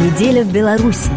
Неделя в Беларуси.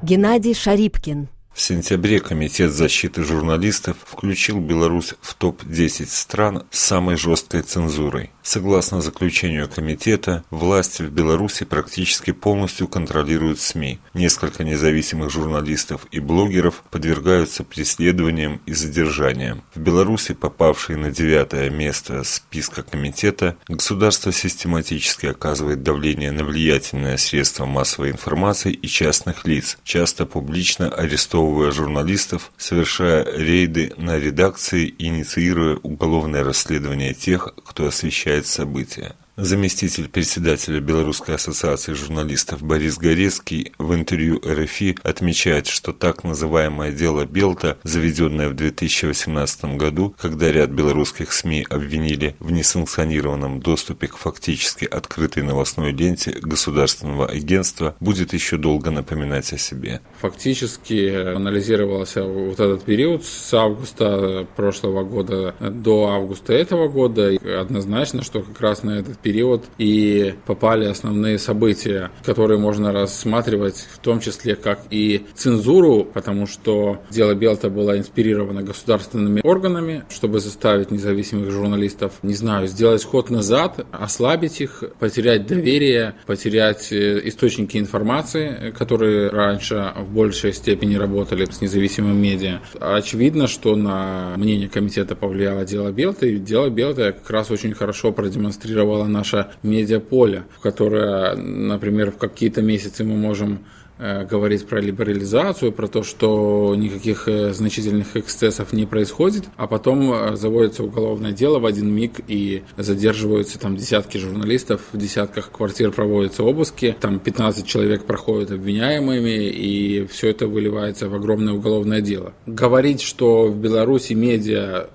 Геннадий Шарипкин. В сентябре Комитет защиты журналистов включил Беларусь в топ-10 стран с самой жесткой цензурой. Согласно заключению комитета, власти в Беларуси практически полностью контролируют СМИ. Несколько независимых журналистов и блогеров подвергаются преследованиям и задержаниям. В Беларуси, попавшие на девятое место списка комитета, государство систематически оказывает давление на влиятельные средства массовой информации и частных лиц, часто публично арестовывая журналистов, совершая рейды на редакции и инициируя уголовное расследование тех, кто освещает освещает события. Заместитель председателя Белорусской ассоциации журналистов Борис Горецкий в интервью РФИ отмечает, что так называемое дело Белта, заведенное в 2018 году, когда ряд белорусских СМИ обвинили в несанкционированном доступе к фактически открытой новостной ленте государственного агентства, будет еще долго напоминать о себе. Фактически анализировался вот этот период с августа прошлого года до августа этого года. И однозначно, что как раз на этот период период и попали основные события, которые можно рассматривать в том числе как и цензуру, потому что дело Белта было инспирировано государственными органами, чтобы заставить независимых журналистов, не знаю, сделать ход назад, ослабить их, потерять доверие, потерять э, источники информации, которые раньше в большей степени работали с независимым медиа. Очевидно, что на мнение комитета повлияло дело Белта, и дело Белта как раз очень хорошо продемонстрировало наше медиаполе, в которое, например, в какие-то месяцы мы можем э, говорить про либерализацию, про то, что никаких э, значительных эксцессов не происходит, а потом э, заводится уголовное дело в один миг и задерживаются там десятки журналистов, в десятках квартир проводятся обыски, там 15 человек проходят обвиняемыми, и все это выливается в огромное уголовное дело. Говорить, что в Беларуси медиа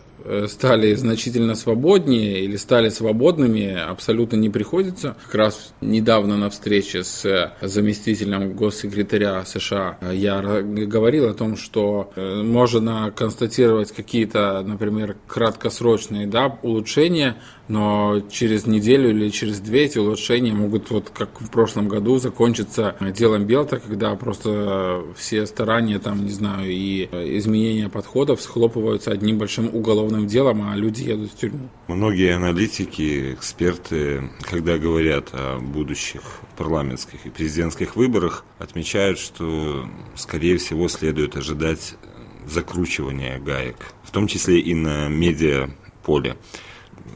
стали значительно свободнее или стали свободными, абсолютно не приходится. Как раз недавно на встрече с заместителем госсекретаря США я говорил о том, что э, можно констатировать какие-то, например, краткосрочные да, улучшения, но через неделю или через две эти улучшения могут, вот как в прошлом году, закончиться делом Белта, когда просто все старания, там, не знаю, и изменения подходов схлопываются одним большим уголовным делом, а люди едут в тюрьму. Многие аналитики, эксперты, когда говорят о будущих парламентских и президентских выборах, отмечают, что, скорее всего, следует ожидать закручивания гаек, в том числе и на медиаполе.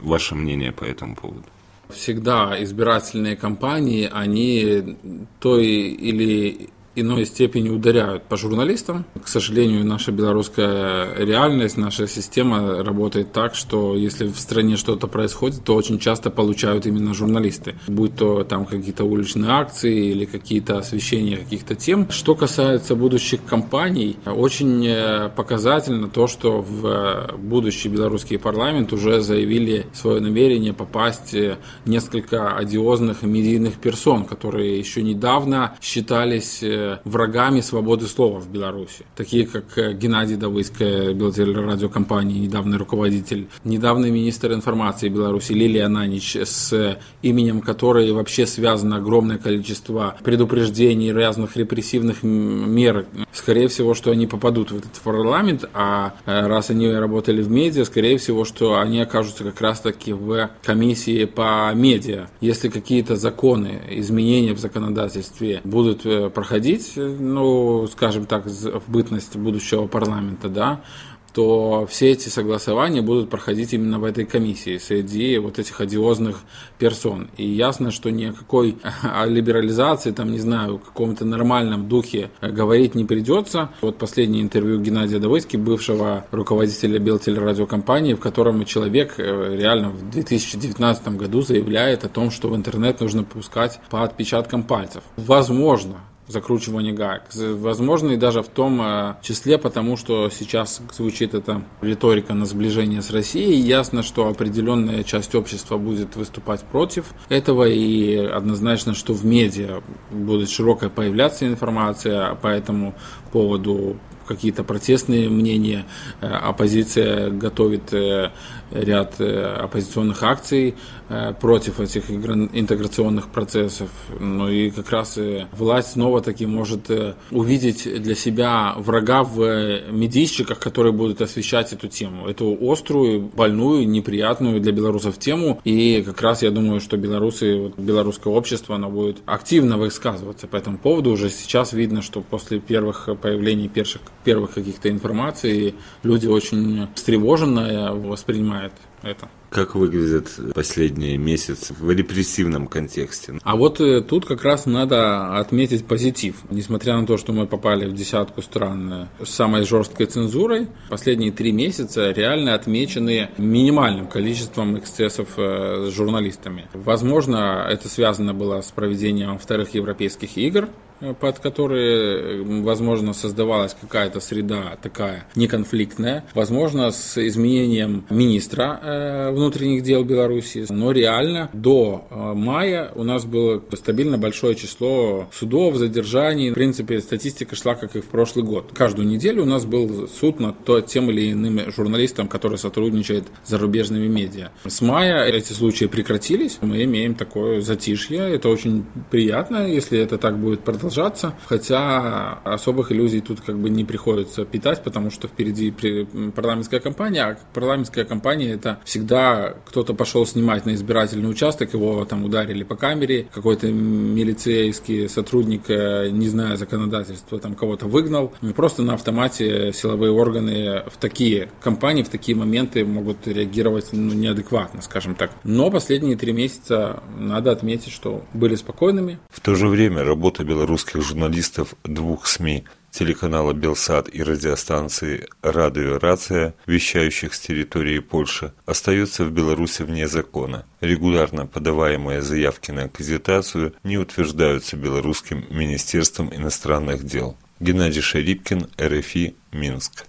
Ваше мнение по этому поводу? Всегда избирательные кампании, они той или иной степени ударяют по журналистам. К сожалению, наша белорусская реальность, наша система работает так, что если в стране что-то происходит, то очень часто получают именно журналисты. Будь то там какие-то уличные акции или какие-то освещения каких-то тем. Что касается будущих кампаний, очень э, показательно то, что в будущий белорусский парламент уже заявили свое намерение попасть э, несколько одиозных медийных персон, которые еще недавно считались э, врагами свободы слова в Беларуси. Такие как э, Геннадий Давыцкая, радиокомпании, недавний руководитель, недавний министр информации Беларуси Лилия Ананич, с именем которой вообще связано огромное количество предупреждений, разных репрессивных мер. Скорее всего, что они попадут в этот парламент, а э, раз они работали в медиа, скорее всего, что они окажутся как раз-таки в комиссии по медиа. Если какие-то законы, изменения в законодательстве будут э, проходить, говорить, ну, скажем так, в бытность будущего парламента, да, то все эти согласования будут проходить именно в этой комиссии среди вот этих одиозных персон. И ясно, что ни о какой либерализации, там, не знаю, каком-то нормальном духе говорить не придется. Вот последнее интервью Геннадия Давыски, бывшего руководителя Белтелерадиокомпании, в котором человек э, реально в 2019 году заявляет о том, что в интернет нужно пускать по отпечаткам пальцев. Возможно, закручивания гаек. Возможно, и даже в том э, числе, потому что сейчас звучит эта риторика на сближение с Россией. Ясно, что определенная часть общества будет выступать против этого, и однозначно, что в медиа будет широкая появляться информация по этому поводу какие-то протестные мнения. Э, оппозиция готовит э, ряд э, оппозиционных акций против этих интеграционных процессов. Ну и как раз власть снова таки может увидеть для себя врага в медийщиках, которые будут освещать эту тему. Эту острую, больную, неприятную для белорусов тему. И как раз я думаю, что белорусы, белорусское общество, оно будет активно высказываться по этому поводу. Уже сейчас видно, что после первых появлений первых, первых каких-то информаций люди очень встревоженно воспринимают это. Как выглядят последние месяцы в репрессивном контексте? А вот э, тут как раз надо отметить позитив. Несмотря на то, что мы попали в десятку стран с самой жесткой цензурой, последние три месяца реально отмечены минимальным количеством эксцессов э, с журналистами. Возможно, это связано было с проведением вторых европейских игр, Э, под которые, возможно, создавалась какая-то среда такая неконфликтная, возможно, с изменением министра э, внутренних дел Беларуси, но реально до э, мая у нас было стабильно большое число судов, задержаний. В принципе, статистика шла, как и в прошлый год. Каждую неделю у нас был суд над тем или иным журналистом, который сотрудничает с зарубежными медиа. С мая эти случаи прекратились, мы имеем такое затишье. Это очень приятно, если это так будет продолжаться продолжаться, хотя особых иллюзий тут как бы не приходится питать, потому что впереди парламентская кампания, а парламентская кампания это всегда кто-то пошел снимать на избирательный участок, его там ударили по камере, какой-то милицейский сотрудник, э, не зная законодательства, там кого-то выгнал. Просто на автомате силовые органы в такие кампании, в такие моменты могут реагировать ну, неадекватно, скажем так. Но последние три месяца надо отметить, что были спокойными. В то же время работа Беларуси русских журналистов двух СМИ телеканала «Белсад» и радиостанции «Радио Рация», вещающих с территории Польши, остается в Беларуси вне закона. Регулярно подаваемые заявки на аккредитацию не утверждаются Белорусским Министерством иностранных дел. Геннадий Шарипкин, РФИ, Минск.